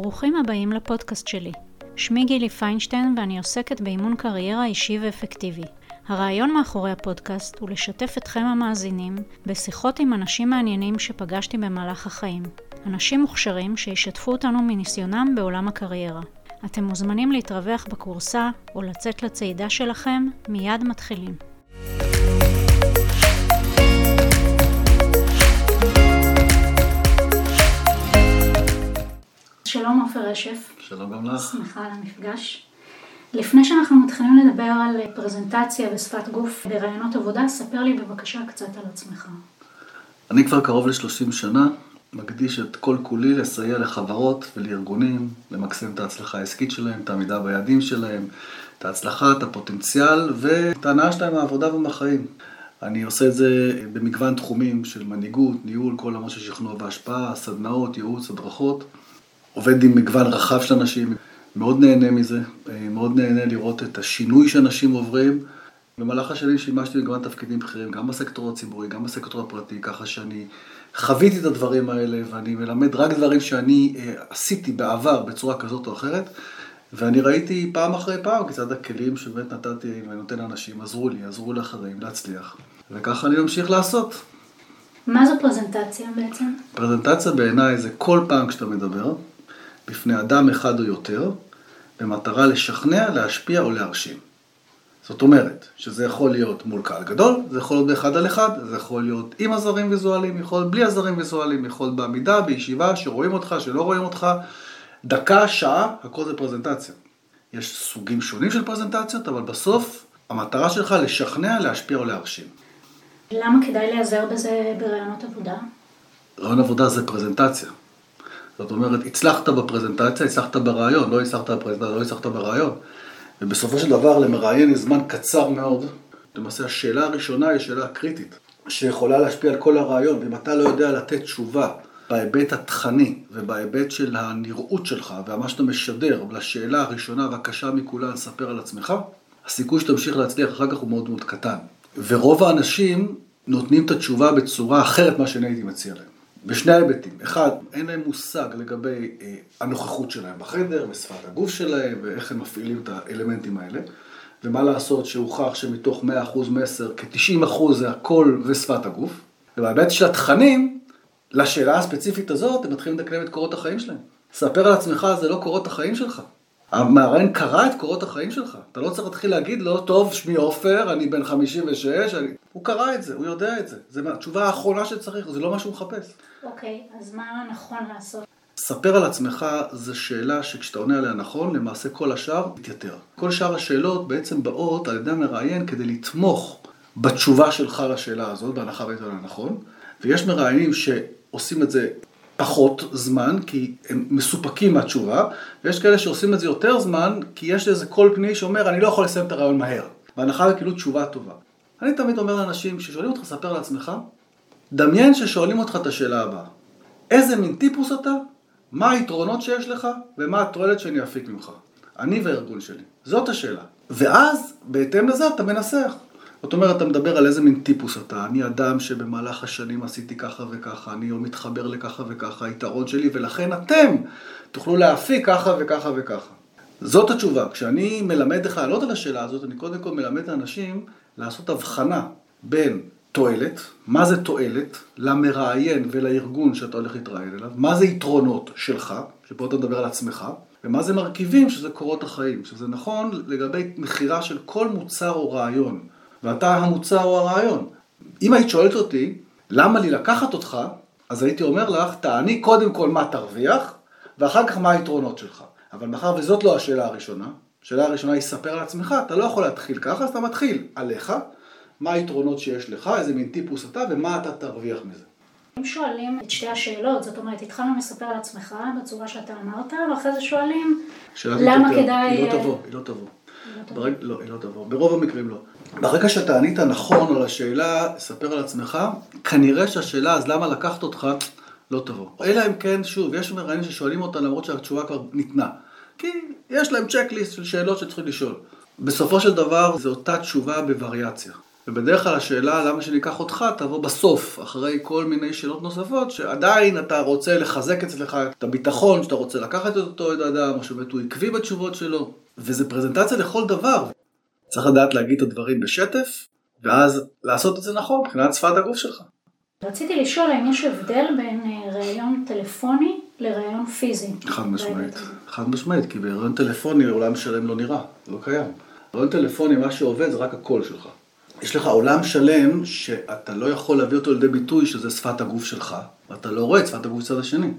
ברוכים הבאים לפודקאסט שלי. שמי גילי פיינשטיין ואני עוסקת באימון קריירה אישי ואפקטיבי. הרעיון מאחורי הפודקאסט הוא לשתף אתכם המאזינים בשיחות עם אנשים מעניינים שפגשתי במהלך החיים. אנשים מוכשרים שישתפו אותנו מניסיונם בעולם הקריירה. אתם מוזמנים להתרווח בקורסה או לצאת לצעידה שלכם, מיד מתחילים. שלום עופר רשף. שלום גם לך. שמחה על המפגש. לפני שאנחנו מתחילים לדבר על פרזנטציה ושפת גוף ברעיונות עבודה, ספר לי בבקשה קצת על עצמך. אני כבר קרוב ל-30 שנה מקדיש את כל כולי לסייע לחברות ולארגונים, למקסם את ההצלחה העסקית שלהם, את העמידה ביעדים שלהם, את ההצלחה, את הפוטנציאל ואת ההנאה שלהם מהעבודה ומהחיים. אני עושה את זה במגוון תחומים של מנהיגות, ניהול, כל עמוד של שכנוע והשפעה, סדנאות, ייעוץ, הדרכות. עובד עם מגוון רחב של אנשים, מאוד נהנה מזה, מאוד נהנה לראות את השינוי שאנשים עוברים. במהלך השנים שימשתי במגוון תפקידים בכירים, גם בסקטור הציבורי, גם בסקטור הפרטי, ככה שאני חוויתי את הדברים האלה ואני מלמד רק דברים שאני אה, עשיתי בעבר בצורה כזאת או אחרת. ואני ראיתי פעם אחרי פעם כיצד הכלים שבאמת נתתי ונותן לאנשים עזרו לי, עזרו לאחרים להצליח. וככה אני ממשיך לעשות. מה זו פרזנטציה בעצם? פרזנטציה בעיניי זה כל פעם כשאתה מדבר, בפני אדם אחד או יותר, במטרה לשכנע, להשפיע או להרשים. זאת אומרת, שזה יכול להיות מול קהל גדול, זה יכול להיות באחד על אחד, זה יכול להיות עם עזרים ויזואליים, יכול להיות בלי עזרים ויזואליים, יכול להיות בעמידה, בישיבה, שרואים אותך, שלא רואים אותך, דקה, שעה, הכל זה פרזנטציה. יש סוגים שונים של פרזנטציות, אבל בסוף המטרה שלך לשכנע, להשפיע או להרשים. למה כדאי להיעזר בזה ברעיונות עבודה? רעיון עבודה זה פרזנטציה. זאת אומרת, הצלחת בפרזנטציה, הצלחת ברעיון, לא הצלחת בפרזנטציה, לא הצלחת ברעיון. ובסופו של דבר למראיין יש זמן קצר מאוד. למעשה השאלה הראשונה היא שאלה קריטית, שיכולה להשפיע על כל הרעיון, ואם אתה לא יודע לתת תשובה בהיבט התכני ובהיבט של הנראות שלך ומה שאתה משדר לשאלה הראשונה והקשה מכולה לספר על עצמך, הסיכוי שתמשיך להצליח אחר כך הוא מאוד מאוד קטן. ורוב האנשים נותנים את התשובה בצורה אחרת ממה שאני הייתי מציע להם. בשני היבטים. אחד, אין להם מושג לגבי אה, הנוכחות שלהם בחדר, ושפת הגוף שלהם, ואיך הם מפעילים את האלמנטים האלה. ומה לעשות שהוכח שמתוך 100% מסר, כ-90% זה הקול ושפת הגוף. ובהיבט של התכנים, לשאלה הספציפית הזאת, הם מתחילים לדקלם את קורות החיים שלהם. ספר על עצמך, זה לא קורות החיים שלך. המראיין קרא את קורות החיים שלך. אתה לא צריך להתחיל להגיד לו, טוב, שמי עופר, אני בן 56, אני... הוא קרא את זה, הוא יודע את זה. זו התשובה האחרונה שצריך, זה לא מה שהוא מחפש. אוקיי, אז מה נכון לעשות? ספר על עצמך זו שאלה שכשאתה עונה עליה נכון, למעשה כל השאר מתייתר. כל שאר השאלות בעצם באות על ידי המראיין כדי לתמוך בתשובה שלך לשאלה הזאת, בהנחה והיית נכון, ויש מראיינים שעושים את זה פחות זמן, כי הם מסופקים מהתשובה, ויש כאלה שעושים את זה יותר זמן, כי יש איזה קול פנימי שאומר, אני לא יכול לסיים את הרעיון מהר. בהנחה וכאילו תשובה טובה. אני תמיד אומר לאנשים, כששואלים אותך, ספר לעצמך, דמיין ששואלים אותך את השאלה הבאה. איזה מין טיפוס אתה? מה היתרונות שיש לך? ומה התועלת שאני אפיק ממך? אני והארגון שלי. זאת השאלה. ואז, בהתאם לזה, אתה מנסח. זאת אומרת, אתה מדבר על איזה מין טיפוס אתה. אני אדם שבמהלך השנים עשיתי ככה וככה, אני לא מתחבר לככה וככה, היתרון שלי, ולכן אתם תוכלו להפיק ככה וככה וככה. זאת התשובה. כשאני מלמד איך לענות על השאלה הזאת, אני קודם כל מלמד את האנשים לעשות הבחנה בין תועלת, מה זה תועלת למראיין ולארגון שאתה הולך להתראיין אליו, מה זה יתרונות שלך, שפה אתה מדבר על עצמך, ומה זה מרכיבים שזה קורות החיים, שזה נכון לגבי מכירה של כל מוצר או רעיון. ואתה המוצר או הרעיון. אם היית שואלת אותי, למה לי לקחת אותך, אז הייתי אומר לך, תעני קודם כל מה תרוויח, ואחר כך מה היתרונות שלך. אבל מאחר וזאת לא השאלה הראשונה, השאלה הראשונה היא ספר על עצמך, אתה לא יכול להתחיל ככה, אז אתה מתחיל עליך, מה היתרונות שיש לך, איזה מין טיפוס אתה, ומה אתה תרוויח מזה. אם שואלים את שתי השאלות, זאת אומרת, התחלנו לספר על עצמך בצורה שאתה אמרת, ואחרי זה שואלים, למה כדאי... היא לא תבוא, היא לא תבוא. ברג... לא, היא לא תבוא. ברוב המקרים לא. ברגע שאתה ענית נכון על השאלה, ספר על עצמך, כנראה שהשאלה, אז למה לקחת אותך, לא תבוא. אלא אם כן, שוב, יש מראיינים ששואלים אותה למרות שהתשובה כבר ניתנה. כי יש להם צ'קליסט של שאלות שצריכים לשאול. בסופו של דבר, זו אותה תשובה בווריאציה. ובדרך כלל השאלה למה שניקח אותך תבוא בסוף, אחרי כל מיני שאלות נוספות, שעדיין אתה רוצה לחזק אצלך את הביטחון, שאתה רוצה לקחת את אותו אדם, או שבאמת הוא עקבי בתשובות שלו, וזה פרזנטציה לכל דבר. צריך לדעת להגיד את הדברים בשטף, ואז לעשות את זה נכון מבחינת שפת הגוף שלך. רציתי לשאול האם יש הבדל בין אה, ראיון טלפוני לראיון פיזי. חד משמעית, חד משמעית, כי בראיון טלפוני עולם שלם לא נראה, לא קיים. בראיון טלפוני מה שעובד זה רק הקול שלך. יש לך עולם שלם שאתה לא יכול להביא אותו לידי ביטוי שזה שפת הגוף שלך, ואתה לא רואה את שפת הגוף בצד השני.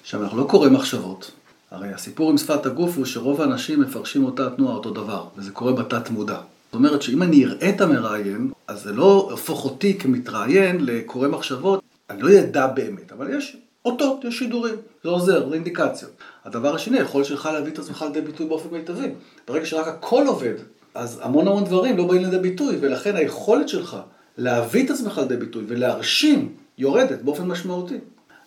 עכשיו, אנחנו לא קוראים מחשבות. הרי הסיפור עם שפת הגוף הוא שרוב האנשים מפרשים אותה תנועה אותו דבר, וזה קורה בתת מודע. זאת אומרת שאם אני אראה את המראיין, אז זה לא הופך אותי כמתראיין לקורא מחשבות, אני לא ידע באמת, אבל יש אותות, יש שידורים, זה עוזר, זה אינדיקציות. הדבר השני, היכולת שלך להביא את עצמך לידי ביטוי באופן מיטבי. ברגע שרק הכל עובד, אז המון המון דברים לא באים לידי ביטוי, ולכן היכולת שלך להביא את עצמך לידי ביטוי ולהרשים יורדת באופן משמעותי.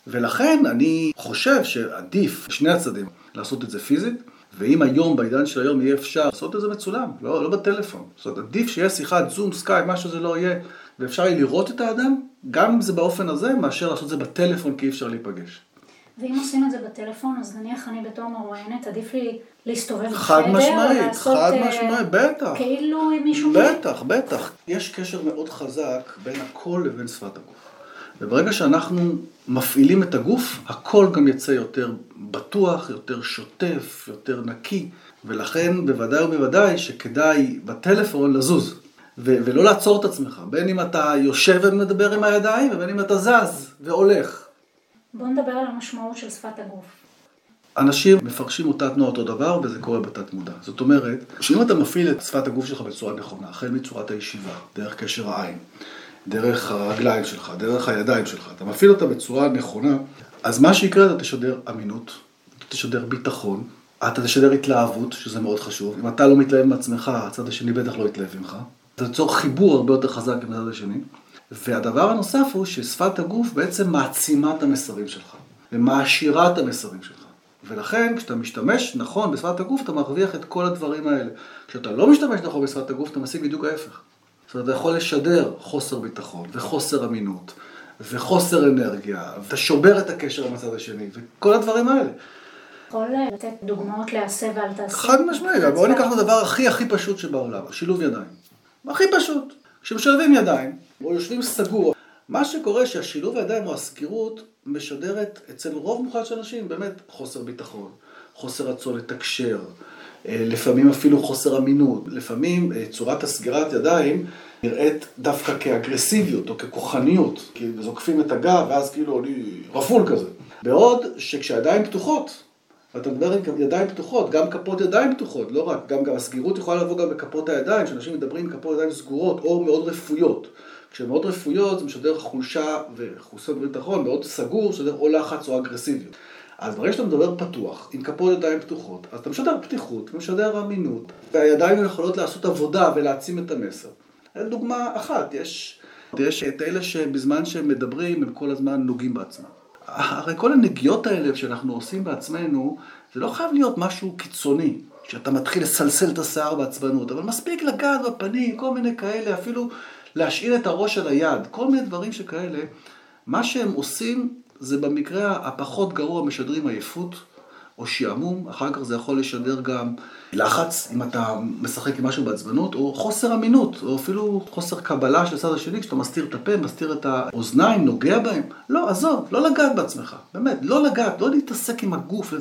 ולכן אני חושב שעדיף, שני הצדדים, לעשות את זה פיזית, ואם היום, בעידן של היום, יהיה אפשר לעשות את זה מצולם, לא, לא בטלפון. זאת אומרת, עדיף שיהיה שיחת זום, סקייפ, מה שזה לא יהיה, ואפשר יהיה לראות את האדם, גם אם זה באופן הזה, מאשר לעשות את זה בטלפון, כי אי אפשר להיפגש. ואם עושים את זה בטלפון, אז נניח אני בתור מרואיינת, עדיף לי להסתובב חד בחדר, משמעית, לעשות חד uh, משמעית, בטח. כאילו עם מישהו... בטח, בטח. יש קשר מאוד חזק בין הקול לבין שפת הגוף. וברגע שאנחנו מפעילים את הגוף, הקול גם יצא יותר בטוח, יותר שוטף, יותר נקי, ולכן בוודאי ובוודאי שכדאי בטלפון לזוז. ו- ולא לעצור את עצמך, בין אם אתה יושב ומדבר עם הידיים, ובין אם אתה זז והולך. בוא נדבר על המשמעות של שפת הגוף. אנשים מפרשים אותה תנועה אותו דבר, וזה קורה בתת מודע. זאת אומרת, שאם אתה מפעיל את שפת הגוף שלך בצורה נכונה, החל מצורת הישיבה, דרך קשר העין, דרך הרגליים שלך, דרך הידיים שלך, אתה מפעיל אותה בצורה נכונה, אז מה שיקרה אתה תשדר אמינות, אתה תשדר ביטחון, אתה תשדר התלהבות, שזה מאוד חשוב. אם אתה לא מתלהב מעצמך, הצד השני בטח לא יתלהב ממך. אתה תיצור חיבור הרבה יותר חזק עם הצד השני. והדבר הנוסף הוא ששפת הגוף בעצם מעצימה את המסרים שלך, ומעשירה את המסרים שלך. ולכן כשאתה משתמש נכון בשפת הגוף, אתה מרוויח את כל הדברים האלה. כשאתה לא משתמש נכון בשפת הגוף, אתה משיג בדיוק ההפך. זאת אומרת, אתה יכול לשדר חוסר ביטחון, וחוסר אמינות, וחוסר אנרגיה, ואתה שובר את הקשר עם הצד השני, וכל הדברים האלה. יכול לתת דוגמאות לעשה ואל תעשה? חד משמעית, בואו ניקח את הדבר הכי הכי פשוט שבעולם, שילוב ידיים. הכי פשוט. כשמשלבים ידיים, או יושבים סגור, מה שקורה שהשילוב הידיים או הסגירות משדרת אצל רוב מוחלט של אנשים באמת חוסר ביטחון, חוסר רצון לתקשר, אה, לפעמים אפילו חוסר אמינות, לפעמים אה, צורת הסגירת ידיים נראית דווקא כאגרסיביות או ככוחניות, כי זוקפים את הגב ואז כאילו אני רפול כזה. בעוד שכשהידיים פתוחות, ואתה מדבר עם ידיים פתוחות, גם כפות ידיים פתוחות, לא רק, גם, גם הסגירות יכולה לבוא גם בכפות הידיים, שאנשים מדברים עם כפות ידיים סגורות או מאוד רפויות. כשהן מאוד רפויות זה משדר חולשה וחוסר ביטחון, מאוד סגור, משדר או לחץ או אגרסיביות. אז ברגע שאתה מדבר פתוח, עם כפות ידיים פתוחות, אז אתה משדר פתיחות, משדר אמינות, והידיים יכולות לעשות עבודה ולהעצים את המסר. דוגמה אחת, יש, יש את אלה שבזמן שהם מדברים, הם כל הזמן נוגעים בעצמם. הרי כל הנגיעות האלה שאנחנו עושים בעצמנו, זה לא חייב להיות משהו קיצוני, שאתה מתחיל לסלסל את השיער בעצבנות, אבל מספיק לגעת בפנים, כל מיני כאלה, אפילו להשאיר את הראש על היד, כל מיני דברים שכאלה, מה שהם עושים זה במקרה הפחות גרוע משדרים עייפות או שעמום, אחר כך זה יכול לשדר גם לחץ, אם אתה משחק עם משהו בעצבנות, או חוסר אמינות, או אפילו חוסר קבלה של הצד השני, כשאתה מסתיר את הפה, מסתיר את האוזניים, נוגע בהם. לא, עזוב, לא לגעת בעצמך, באמת, לא לגעת, לא להתעסק עם הגוף,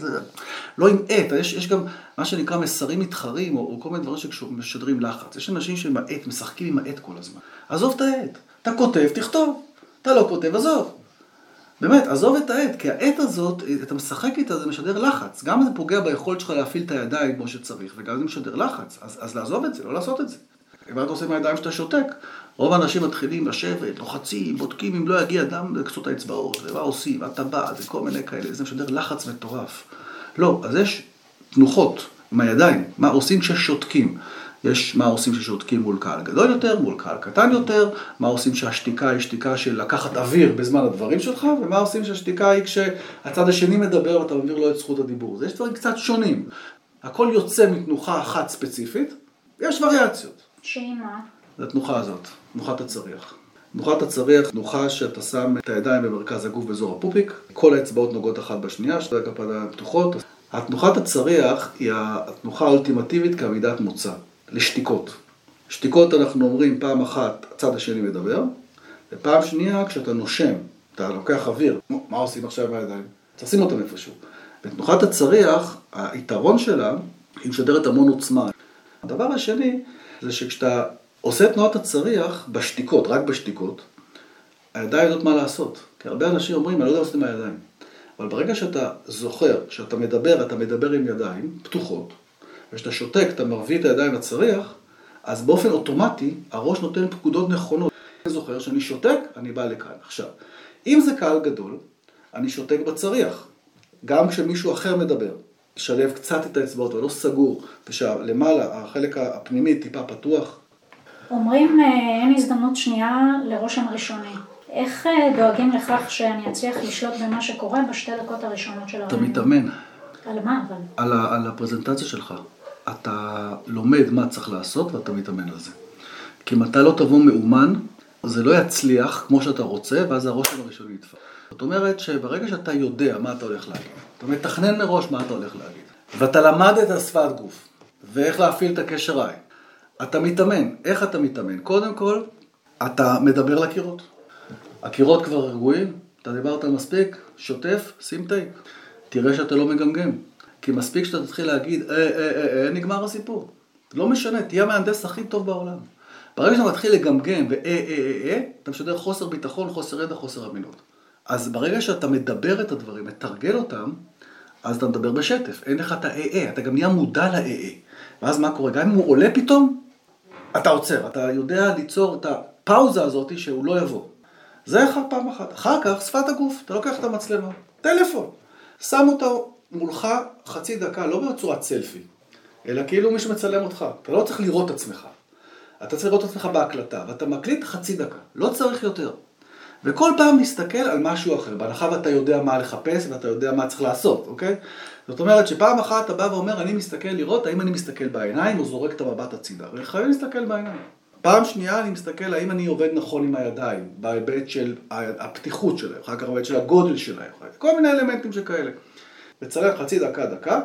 לא עם עט, יש, יש גם מה שנקרא מסרים מתחרים, או, או כל מיני דברים שמשדרים לחץ. יש אנשים שעם העט, משחקים עם העט כל הזמן. עזוב את העט, אתה כותב, תכתוב, אתה לא כותב, עזוב. באמת, עזוב את העט, כי העט הזאת, אתה משחק איתה, זה משדר לחץ. גם זה פוגע ביכולת שלך להפעיל את הידיים כמו שצריך, וגם זה משדר לחץ. אז, אז לעזוב את זה, לא לעשות את זה. אם אתה עושה עם הידיים שאתה שותק, רוב האנשים מתחילים לשבת, לוחצים, בודקים אם לא יגיע דם לקצות האצבעות, ומה עושים, הטבעת, וכל מיני כאלה, זה משדר לחץ מטורף. לא, אז יש תנוחות עם הידיים, מה עושים כששותקים. יש מה עושים כששותקים מול קהל גדול יותר, מול קהל קטן יותר, מה עושים שהשתיקה היא שתיקה של לקחת אוויר בזמן הדברים שלך, ומה עושים שהשתיקה היא כשהצד השני מדבר ואתה מעביר לו את זכות הדיבור. יש דברים קצת שונים. הכל יוצא מתנוחה אחת ספציפית, יש וריאציות. שהיא מה? זה התנוחה הזאת, תנוחת הצריח. תנוחת הצריח, תנוחה שאתה שם את הידיים במרכז הגוף באזור הפופיק, כל האצבעות נוגעות אחת בשנייה, שתי הכפיים פתוחות. התנוחת הצריח היא התנוחה האולטימטיבית כעמידת מוצא, לשתיקות. שתיקות אנחנו אומרים פעם אחת הצד השני מדבר, ופעם שנייה כשאתה נושם, אתה לוקח אוויר, מה עושים עכשיו בידיים? תשים אותם איפשהו. בתנוחת הצריח, היתרון שלה, היא משדרת המון עוצמה. הדבר השני, זה שכשאתה עושה תנועת הצריח בשתיקות, רק בשתיקות, הידיים יודעות מה לעשות. כי הרבה אנשים אומרים, אני לא יודע מה לעשות עם הידיים. אבל ברגע שאתה זוכר, שאתה מדבר, אתה מדבר עם ידיים פתוחות, וכשאתה שותק, אתה מרביא את הידיים לצריח, אז באופן אוטומטי, הראש נותן פקודות נכונות. אני זוכר שאני שותק, אני בא לכאן. עכשיו, אם זה קהל גדול, אני שותק בצריח. גם כשמישהו אחר מדבר, לשלב קצת את האצבעות, ולא סגור, ושלמעלה, החלק הפנימי טיפה פתוח. אומרים אה, אין הזדמנות שנייה לרושם ראשוני. איך אה, דואגים לכך שאני אצליח לשלוט במה שקורה בשתי דקות הראשונות של הרעיון? אתה מתאמן. על מה אבל? על, על הפרזנטציה שלך. אתה לומד מה צריך לעשות ואתה מתאמן על זה. כי אם אתה לא תבוא מאומן, זה לא יצליח כמו שאתה רוצה, ואז הרושם הראשוני יתפק. זאת אומרת שברגע שאתה יודע מה אתה הולך להגיד, אתה מתכנן מראש מה אתה הולך להגיד, ואתה למד את השפת גוף, ואיך להפעיל את הקשר עין, אתה מתאמן. איך אתה מתאמן? קודם כל, אתה מדבר לקירות. הקירות כבר רגועים, אתה דיברת מספיק, שוטף, שים טייק. תראה שאתה לא מגמגם. כי מספיק שאתה תתחיל להגיד, אה, אה, אה, אה, נגמר הסיפור. לא משנה, תהיה המהנדס הכי טוב בעולם. ברגע שאתה מתחיל לגמגם ואה, אה, אה, אה, אתה משדר חוסר ביטחון, חוסר ידע, חוסר אמינות. אז ברגע שאתה מדבר את הדברים, מתרגל אותם, אז אתה מדבר בשטף. אין לך את ה-AA, אתה גם נהיה מודע ל-AA. ואז מה קורה? גם אם הוא עולה פתאום, אתה עוצר. אתה יודע ליצור את הפאוזה הזאת שהוא לא יבוא. זה אחד פעם אחת. אחר כך, שפת הגוף. אתה לוקח את המצלמה, טלפון. שם אותו מולך חצי דקה, לא בצורת סלפי, אלא כאילו מי שמצלם אותך. אתה לא צריך לראות את עצמך. אתה צריך לראות את עצמך בהקלטה, ואתה מקליט חצי דקה. לא צריך יותר. וכל פעם מסתכל על משהו אחר, בהנחה ואתה יודע מה לחפש ואתה יודע מה צריך לעשות, אוקיי? זאת אומרת שפעם אחת אתה בא ואומר, אני מסתכל לראות האם אני מסתכל בעיניים או זורק את המבט הצידה. וחייבים להסתכל בעיניים. פעם שנייה אני מסתכל האם אני עובד נכון עם הידיים, בהיבט של הפתיחות שלהם, אחר כך בהיבט של הגודל שלהם, כל מיני אלמנטים שכאלה. מצלם חצי דקה, דקה,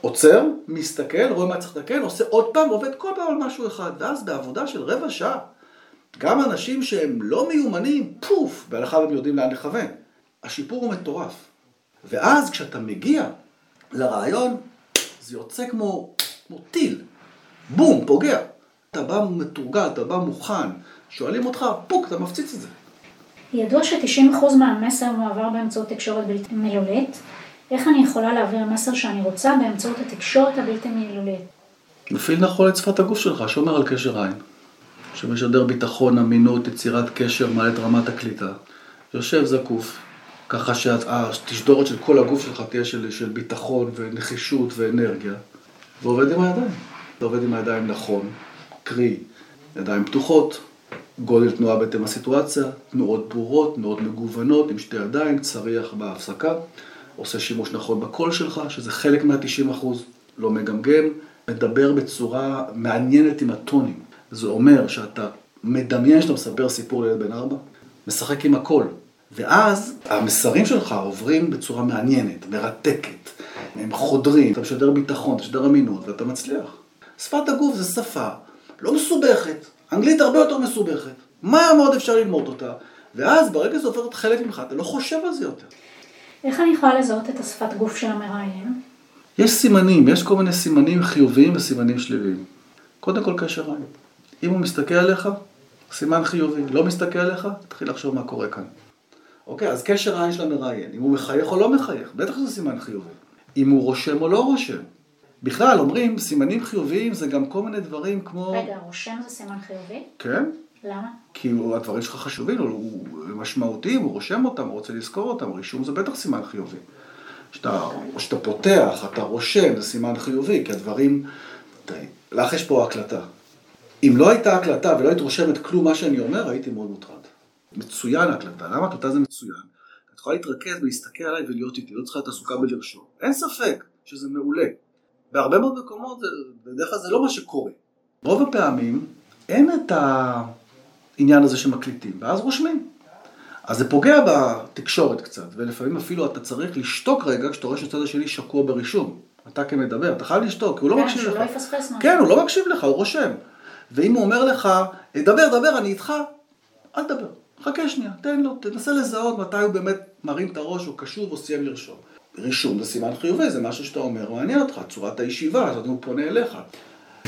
עוצר, מסתכל, רואה מה צריך לתקן, עושה עוד פעם, עובד כל פעם על משהו אחד, ואז בעבודה של רבע שעה, גם אנשים שהם לא מיומנים, פוף, בהלכה הם יודעים לאן לכוון. השיפור הוא מטורף. ואז כשאתה מגיע לרעיון, זה יוצא כמו, כמו טיל, בום, פוגע. אתה בא מתורגל, אתה בא מוכן, שואלים אותך, פוק, אתה מפציץ את זה. ידוע ש-90% מהמסר מועבר באמצעות תקשורת בלתי מילולית. איך אני יכולה להעביר מסר שאני רוצה באמצעות התקשורת הבלתי מילולית? מפעיל נכון את שפת הגוף שלך, שומר על קשר עין. שמשדר ביטחון, אמינות, יצירת קשר, מעלה את רמת הקליטה. יושב זקוף, ככה שהתשדורת של כל הגוף שלך תהיה של, של ביטחון ונחישות ואנרגיה, ועובד עם הידיים. אתה עובד עם הידיים נכון, קרי, ידיים פתוחות, גודל תנועה בהתאם הסיטואציה, תנועות ברורות, תנועות מגוונות, עם שתי ידיים, צריח בהפסקה, עושה שימוש נכון בקול שלך, שזה חלק מה-90%, לא מגמגם, מדבר בצורה מעניינת עם הטונים. זה אומר שאתה מדמיין שאתה מספר סיפור לילד בן ארבע, משחק עם הכל. ואז המסרים שלך עוברים בצורה מעניינת, מרתקת. הם חודרים, אתה משדר ביטחון, אתה משדר אמינות, ואתה מצליח. שפת הגוף זה שפה לא מסובכת, אנגלית הרבה יותר מסובכת. מהר מאוד אפשר ללמוד אותה, ואז ברגע שזה עובר חלק ממך, אתה לא חושב על זה יותר. איך אני יכולה לזהות את השפת גוף של המראיין? יש סימנים, יש כל מיני סימנים חיוביים וסימנים שליליים. קודם כל קשר עין. אם הוא מסתכל עליך, סימן חיובי. לא מסתכל עליך, תתחיל לחשוב מה קורה כאן. אוקיי, אז קשר עין של המראיין. אם הוא מחייך או לא מחייך, בטח זה סימן חיובי. אם הוא רושם או לא רושם. בכלל, אומרים, סימנים חיוביים זה גם כל מיני דברים כמו... רגע, רושם זה סימן חיובי? כן. למה? כי הדברים שלך חשובים, הוא משמעותיים, הוא רושם אותם, הוא רוצה לזכור אותם, רישום זה בטח סימן חיובי. שאתה, שאתה פותח, אתה רושם, זה סימן חיובי, כי הדברים... לך יש פה הקלטה. אם לא הייתה הקלטה ולא היית רושמת כלום מה שאני אומר, הייתי מאוד מוטרד. מצוין ההקלטה. למה הקלטה זה מצוין? את יכולה להתרכז ולהסתכל עליי ולהיות איתי, לא צריכה להיות עסוקה בלרשום. אין ספק שזה מעולה. בהרבה מאוד מקומות, בדרך כלל זה לא מה שקורה. רוב הפעמים, אין את העניין הזה שמקליטים, ואז רושמים. אז זה פוגע בתקשורת קצת, ולפעמים אפילו אתה צריך לשתוק רגע כשאתה רואה שהצד השני שקוע ברישום. אתה כמדבר, אתה חייב לשתוק, כי הוא לא כן, מקשיב לך. שהוא לא יפספס משהו. כן, הוא לא מקשיב לך, הוא רושם. ואם הוא אומר לך, דבר, דבר, אני איתך, אל תדבר. חכה שנייה, תן לו, תנסה לזהות מתי הוא באמת מרים את הראש, או קשוב, או סיים לרשום. רישום זה סימן חיובי, זה משהו שאתה אומר, מעניין אותך, צורת הישיבה, הזאת הוא פונה אליך.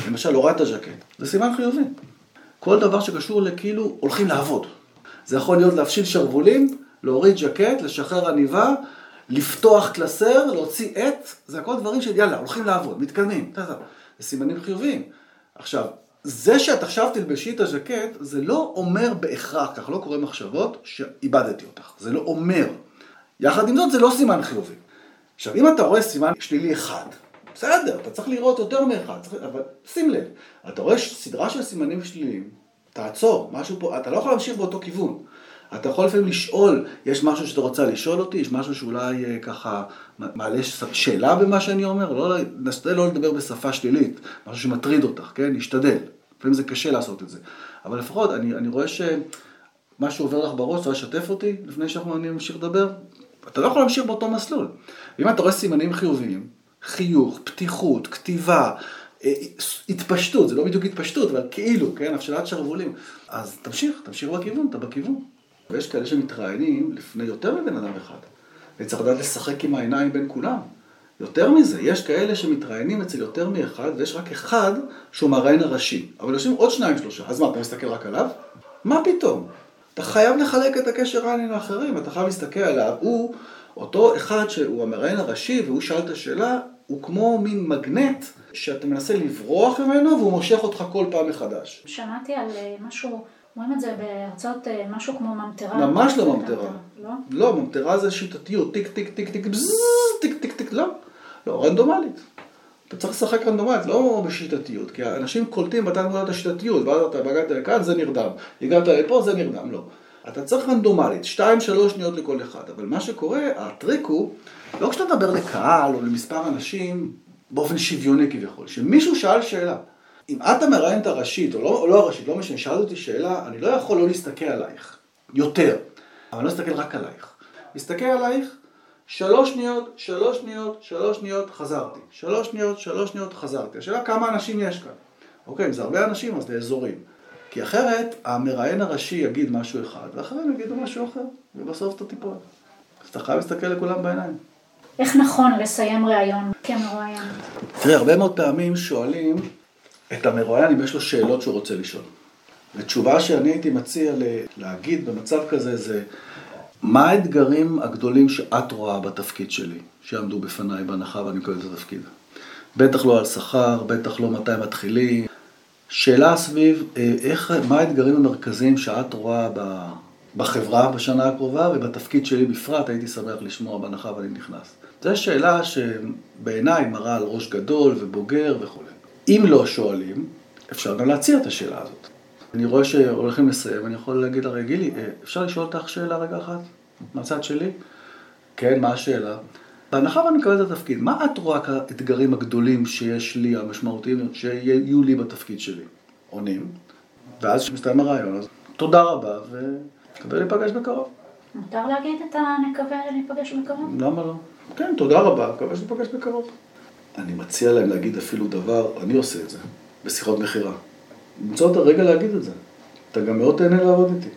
למשל, הורדת הז'קט, זה סימן חיובי. כל דבר שקשור לכאילו הולכים לעבוד. זה יכול להיות להפשיל שרוולים, להוריד ז'קט, לשחרר עניבה, לפתוח קלסר, להוציא עט, זה הכל דברים של יאללה, הולכים לעבוד, מתקדמים, זה סימנים חיוביים. עכשיו, זה שאת עכשיו תלבשי את הז'קט, זה לא אומר בהכרח, כך לא קורה מחשבות, שאיבדתי אותך. זה לא אומר. יחד עם זאת, זה לא סימן חיובי. עכשיו, אם אתה רואה סימן שלילי אחד, בסדר, אתה צריך לראות יותר מאחד, צריך, אבל שים לב, אתה רואה סדרה של סימנים שליליים, תעצור, משהו פה, אתה לא יכול להמשיך באותו כיוון. אתה יכול לפעמים לשאול, יש משהו שאתה רוצה לשאול אותי, יש משהו שאולי אה, ככה מעלה שאלה במה שאני אומר, לא, נשתדל לא לדבר בשפה שלילית, משהו שמטריד אותך, כן? נשתדל. לפעמים זה קשה לעשות את זה. אבל לפחות, אני, אני רואה שמשהו עובר לך בראש, אתה לשתף אותי לפני שאנחנו נמשיך לדבר? אתה לא יכול להמשיך באותו מסלול. ואם אתה רואה סימנים חיוביים, חיוך, פתיחות, כתיבה, אה, התפשטות, זה לא בדיוק התפשטות, אבל כאילו, כן, הפשלת שרוולים, אז תמשיך, תמשיך בכיוון, אתה בכיוון. ויש כאלה שמתראיינים לפני יותר מבן אדם אחד. וצריך לדעת לשחק עם העיניים בין כולם. יותר מזה, יש כאלה שמתראיינים אצל יותר מאחד, ויש רק אחד שהוא המראיין הראשי. אבל יושבים עוד שניים שלושה. אז מה, אתה מסתכל רק עליו? מה פתאום? אתה חייב לחלק את הקשר העין לאחרים, אתה חייב להסתכל עליו. הוא, אותו אחד שהוא המראיין הראשי, והוא שאל את השאלה, הוא כמו מין מגנט שאתה מנסה לברוח ממנו, והוא מושך אותך כל פעם מחדש. שמעתי על אה, משהו, רואים את זה בהרצאות, אה, משהו כמו ממטרה. ממש לא ממטרה. לא? לא, ממטרה זה שיטתיות, טיק טיק טיק טיק בזז, טיק טיק טיק, לא. לא, רנדומלית. אתה צריך לשחק רנדומלית, לא בשיטתיות, כי אנשים קולטים מתי נקודת השיטתיות, ואז אתה הגעת לכאן, זה נרדם, הגעת לפה, זה נרדם, לא. אתה צריך רנדומלית, שתיים, שלוש שניות לכל אחד, אבל מה שקורה, הטריק הוא, לא כשאתה מדבר לקהל או למספר אנשים באופן שוויוני כביכול, שמישהו שאל שאלה. אם את המראיינת הראשית, או לא, או לא הראשית, לא משנה, שאלת אותי שאלה, אני לא יכול לא להסתכל עלייך, יותר, אבל אני לא אסתכל רק עלייך. מסתכל עלייך, שלוש שניות, שלוש שניות, שלוש שניות, חזרתי. שלוש שניות, שלוש שניות, חזרתי. השאלה כמה אנשים יש כאן. אוקיי, אם זה הרבה אנשים, אז זה אזורים. כי אחרת, המראיין הראשי יגיד משהו אחד, ואחרים יגידו משהו אחר, ובסוף אתה תיפול. אז אתה חייב להסתכל לכולם בעיניים. איך נכון לסיים ראיון כמרואיין? תראה, הרבה מאוד פעמים שואלים את המרואיין אם יש לו שאלות שהוא רוצה לשאול. ותשובה שאני הייתי מציע להגיד במצב כזה זה, מה האתגרים הגדולים שאת רואה בתפקיד שלי, שעמדו בפניי בהנחה ואני מקבל את התפקיד? בטח לא על שכר, בטח לא מתי מתחילים. שאלה סביב, אה, איך, מה האתגרים המרכזיים שאת רואה בחברה בשנה הקרובה ובתפקיד שלי בפרט, הייתי שמח לשמוע בהנחה ואני נכנס. זו שאלה שבעיניי מראה על ראש גדול ובוגר וכו'. אם לא שואלים, אפשר גם להציע את השאלה הזאת. אני רואה שהולכים לסיים, אני יכול להגיד הרי גילי, אה, אפשר לשאול אותך שאלה רגע אחת? מהצד שלי? כן, מה השאלה? בהנחה ואני מקבל את התפקיד, מה את רואה כאתגרים הגדולים שיש לי, המשמעותיים, שיהיו לי בתפקיד שלי? עונים, ואז כשמסתיים הרעיון, אז תודה רבה, ונקווה להיפגש בקרוב. מותר להגיד את הנקווה להיפגש בקרוב? למה לא? כן, תודה רבה, מקווה שניפגש בקרוב. אני מציע להם להגיד אפילו דבר, אני עושה את זה, בשיחות מכירה. למצוא את הרגע להגיד את זה. אתה גם מאוד תהנה לעבוד איתי.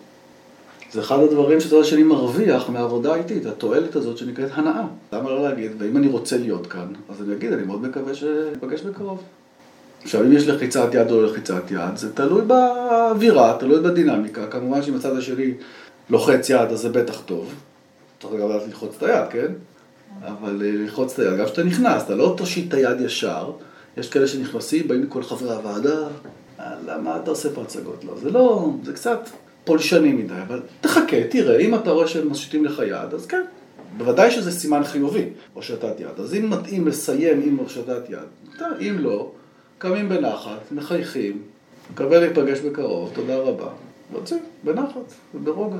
זה אחד הדברים יודע שאני מרוויח מהעבודה איתי, את התועלת הזאת שנקראת הנאה. למה לא להגיד, ואם אני רוצה להיות כאן, אז אני אגיד, אני מאוד מקווה שניפגש בקרוב. עכשיו, אם יש לחיצת יד או לא לחיצת יד, זה תלוי באווירה, תלוי בדינמיקה. כמובן שאם הצד השני לוחץ יד, אז זה בטח טוב. צריך גם לדעת ללחוץ את היד, כן? אבל אה, ללחוץ את היד, גם כשאתה נכנס, אתה לא תושיט את היד ישר. יש כאלה שנכנסים, באים לכל חברי הוועדה, למה אתה עושה פה הצגות? לא, זה לא, זה קצת פולשני מדי, אבל תחכה, תראה, אם אתה רואה שהם מושיטים לך יד, אז כן. בוודאי שזה סימן חיובי, הושטת יד. אז אם מתאים לסיים עם הושטת יד, אם לא, קמים בנחת, מחייכים, מקווה להיפגש בקרוב, תודה רבה. רוצים, בנחת וברוגע.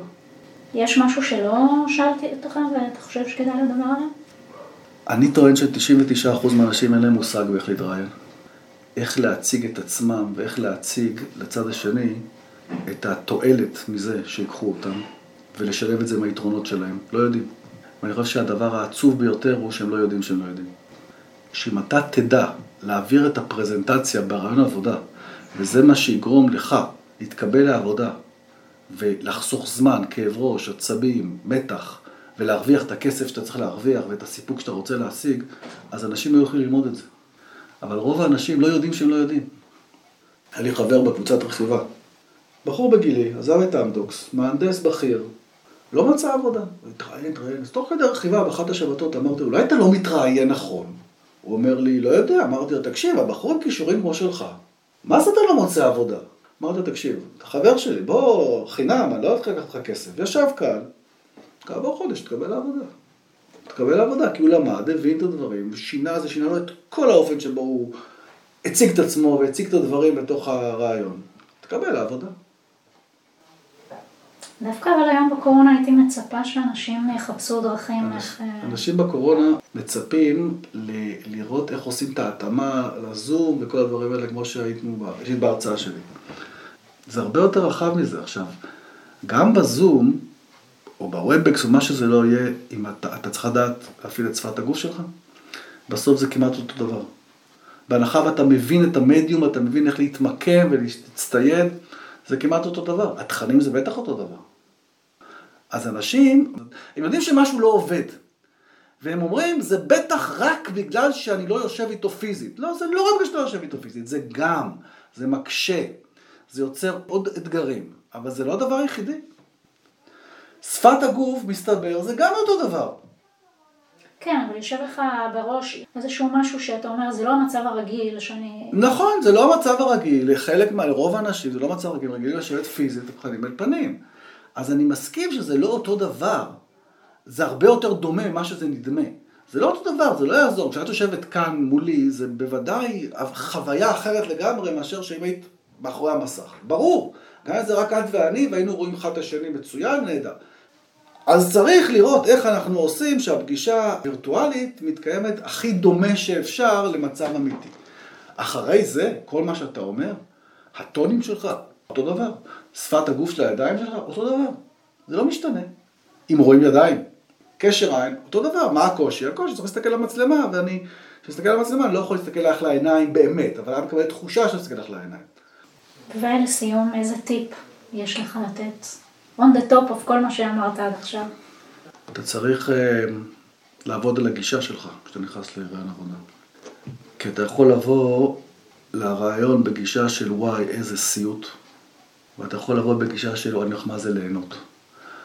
יש משהו שלא שאלתי אותך ואתה חושב שכדאי לדבר עליו? אני טוען ש-99% מהאנשים אין להם מושג באיך להתראיין. איך להציג את עצמם ואיך להציג לצד השני את התועלת מזה שיקחו אותם ולשלב את זה עם היתרונות שלהם. לא יודעים. ואני חושב שהדבר העצוב ביותר הוא שהם לא יודעים שהם לא יודעים. שאם אתה תדע להעביר את הפרזנטציה ברעיון עבודה, וזה מה שיגרום לך להתקבל לעבודה ולחסוך זמן, כאב ראש, עצבים, מתח, ולהרוויח את הכסף שאתה צריך להרוויח ואת הסיפוק שאתה רוצה להשיג, אז אנשים לא יוכלו ללמוד את זה. אבל רוב האנשים לא יודעים שהם לא יודעים. היה לי חבר בקבוצת רכיבה. בחור בגילי, עזב את אמדוקס, מהנדס בכיר, לא מצא עבודה. הוא התראיין, התראיין. אז תוך כדי רכיבה באחת השבתות אמרתי, אולי אתה לא מתראיין נכון? הוא אומר לי, לא יודע. אמרתי לו, תקשיב, הבחור עם כישורים כמו שלך, מה זה אתה לא מוצא עבודה? אמרתי לו, תקשיב, אתה חבר שלי, בוא, חינם, אני לא הולך לקחת לך כסף. ישב כאן, כעבור חודש תקבל לעבודה. תקבל לעבודה, כי הוא למד, הבין את הדברים, שינה, זה שינה לו את כל האופן שבו הוא הציג את עצמו והציג את הדברים בתוך הרעיון. תקבל לעבודה. דווקא אבל היום בקורונה הייתי מצפה שאנשים יחפשו דרכים איך... אה, אנשים בקורונה מצפים ל- לראות איך עושים את ההתאמה לזום וכל הדברים האלה כמו שהיינו בהרצאה שלי. זה הרבה יותר רחב מזה עכשיו. גם בזום, או ב Webex או מה שזה לא יהיה, אם אתה, אתה צריך לדעת להפעיל את שפת הגוף שלך, בסוף זה כמעט אותו דבר. בהנחה ואתה מבין את המדיום, אתה מבין איך להתמקם ולהצטייד, זה כמעט אותו דבר. התכנים זה בטח אותו דבר. אז אנשים, הם יודעים שמשהו לא עובד. והם אומרים, זה בטח רק בגלל שאני לא יושב איתו פיזית. לא, זה לא רק בגלל שאתה לא יושב איתו פיזית, זה גם, זה מקשה, זה יוצר עוד אתגרים, אבל זה לא הדבר היחידי. שפת הגוף, מסתבר, זה גם אותו דבר. כן, אבל יושב לך בראש איזשהו משהו שאתה אומר, זה לא המצב הרגיל שאני... נכון, זה לא המצב הרגיל, לחלק, לרוב האנשים זה לא מצב רגיל, רגיל לשבת פיזית, פנים אל פנים. אז אני מסכים שזה לא אותו דבר. זה הרבה יותר דומה ממה שזה נדמה. זה לא אותו דבר, זה לא יעזור. כשאת יושבת כאן מולי, זה בוודאי חוויה אחרת לגמרי מאשר שאם היית מאחורי המסך. ברור, גם אם זה רק את ואני, והיינו רואים אחד את השני מצוין, נהדר. אז צריך לראות איך אנחנו עושים שהפגישה הווירטואלית מתקיימת הכי דומה שאפשר למצב אמיתי. אחרי זה, כל מה שאתה אומר, הטונים שלך, אותו דבר. שפת הגוף של הידיים שלך, אותו דבר. זה לא משתנה. אם רואים ידיים, קשר עין, אותו דבר. מה הקושי? הקושי צריך להסתכל על המצלמה, ואני, כשאסתכל על המצלמה, אני לא יכול להסתכל לך לעיניים באמת, אבל אני מקבל תחושה שאני מסתכל לך לעיניים. ולסיום, איזה טיפ יש לך לתת? on the top of כל מה שאמרת עד עכשיו. אתה צריך uh, לעבוד על הגישה שלך כשאתה נכנס להיריון עבודה. כי אתה יכול לבוא לרעיון בגישה של וואי, איזה סיוט. ואתה יכול לבוא בגישה של אני הולך מה זה ליהנות.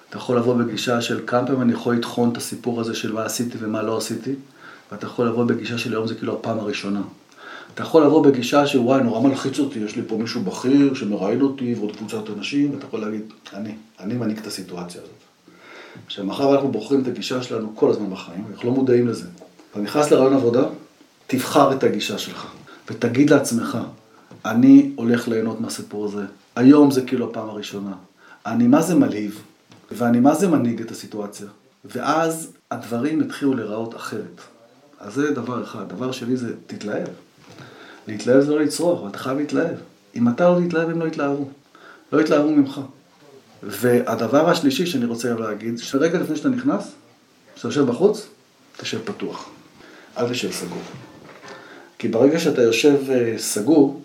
אתה יכול לבוא בגישה של כמה פעמים אני יכול לטחון את הסיפור הזה של מה עשיתי ומה לא עשיתי, ואתה יכול לבוא בגישה של היום זה כאילו הפעם הראשונה. אתה יכול לבוא בגישה של וואי, נורא מלחיץ אותי, יש לי פה מישהו בכיר שמראיין אותי ועוד קבוצת אנשים, ואתה יכול להגיד, אני, אני מנהיג את הסיטואציה הזאת. עכשיו, מאחר אנחנו בוחרים את הגישה שלנו כל הזמן בחיים, אנחנו לא מודעים לזה. אתה נכנס לרעיון עבודה, תבחר את הגישה שלך, ותגיד לעצמך, אני הולך ליהנות מהסיפור הזה. היום זה כאילו הפעם הראשונה. אני מה זה מלהיב, ואני מה זה מנהיג את הסיטואציה. ואז הדברים יתחילו להיראות אחרת. אז זה דבר אחד. דבר שני זה, תתלהב. להתלהב זה לא לצרוך, אתה חייב להתלהב. אם אתה לא תתלהב, הם לא יתלהבו. לא יתלהבו ממך. והדבר השלישי שאני רוצה להגיד, שרגע לפני שאתה נכנס, כשאתה יושב בחוץ, תשב פתוח. אל תשב סגור. כי ברגע שאתה יושב אה, סגור,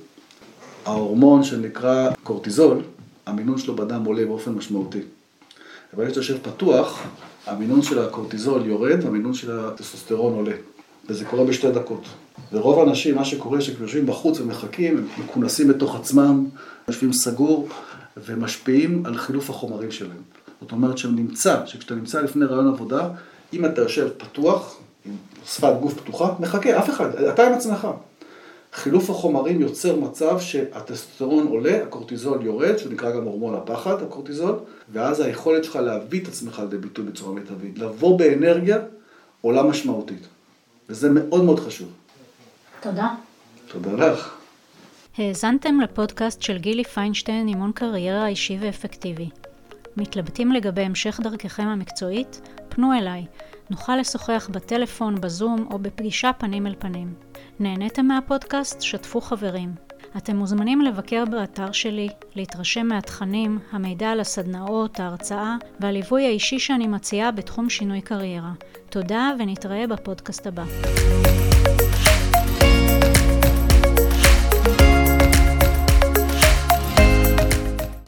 שנקרא קורטיזול, המינון שלו בדם עולה באופן משמעותי. ברגע שאתה יושב פתוח, המינון של הקורטיזול יורד והמינון של הטסטוסטרון עולה. וזה קורה בשתי דקות. ורוב האנשים, מה שקורה, שכשהם יושבים בחוץ ומחכים, הם מכונסים בתוך עצמם, יושבים סגור, ומשפיעים על חילוף החומרים שלהם. זאת אומרת שנמצא, שכשאתה נמצא לפני רעיון עבודה, אם אתה יושב פתוח, עם שפת גוף פתוחה, מחכה, אף אחד, אתה עם עצמך. חילוף החומרים יוצר מצב שהטסטוסטרון עולה, הקורטיזול יורד, שנקרא גם הורמון הפחד, הקורטיזול, ואז היכולת שלך להביא את עצמך לידי ביטוי בצורה מיטבית. לבוא באנרגיה עולה משמעותית. וזה מאוד מאוד חשוב. תודה. תודה לך. האזנתם לפודקאסט של גילי פיינשטיין, אימון קריירה אישי ואפקטיבי. מתלבטים לגבי המשך דרככם המקצועית? פנו אליי. נוכל לשוחח בטלפון, בזום או בפגישה פנים אל פנים. נהניתם מהפודקאסט? שתפו חברים. אתם מוזמנים לבקר באתר שלי, להתרשם מהתכנים, המידע על הסדנאות, ההרצאה והליווי האישי שאני מציעה בתחום שינוי קריירה. תודה ונתראה בפודקאסט הבא.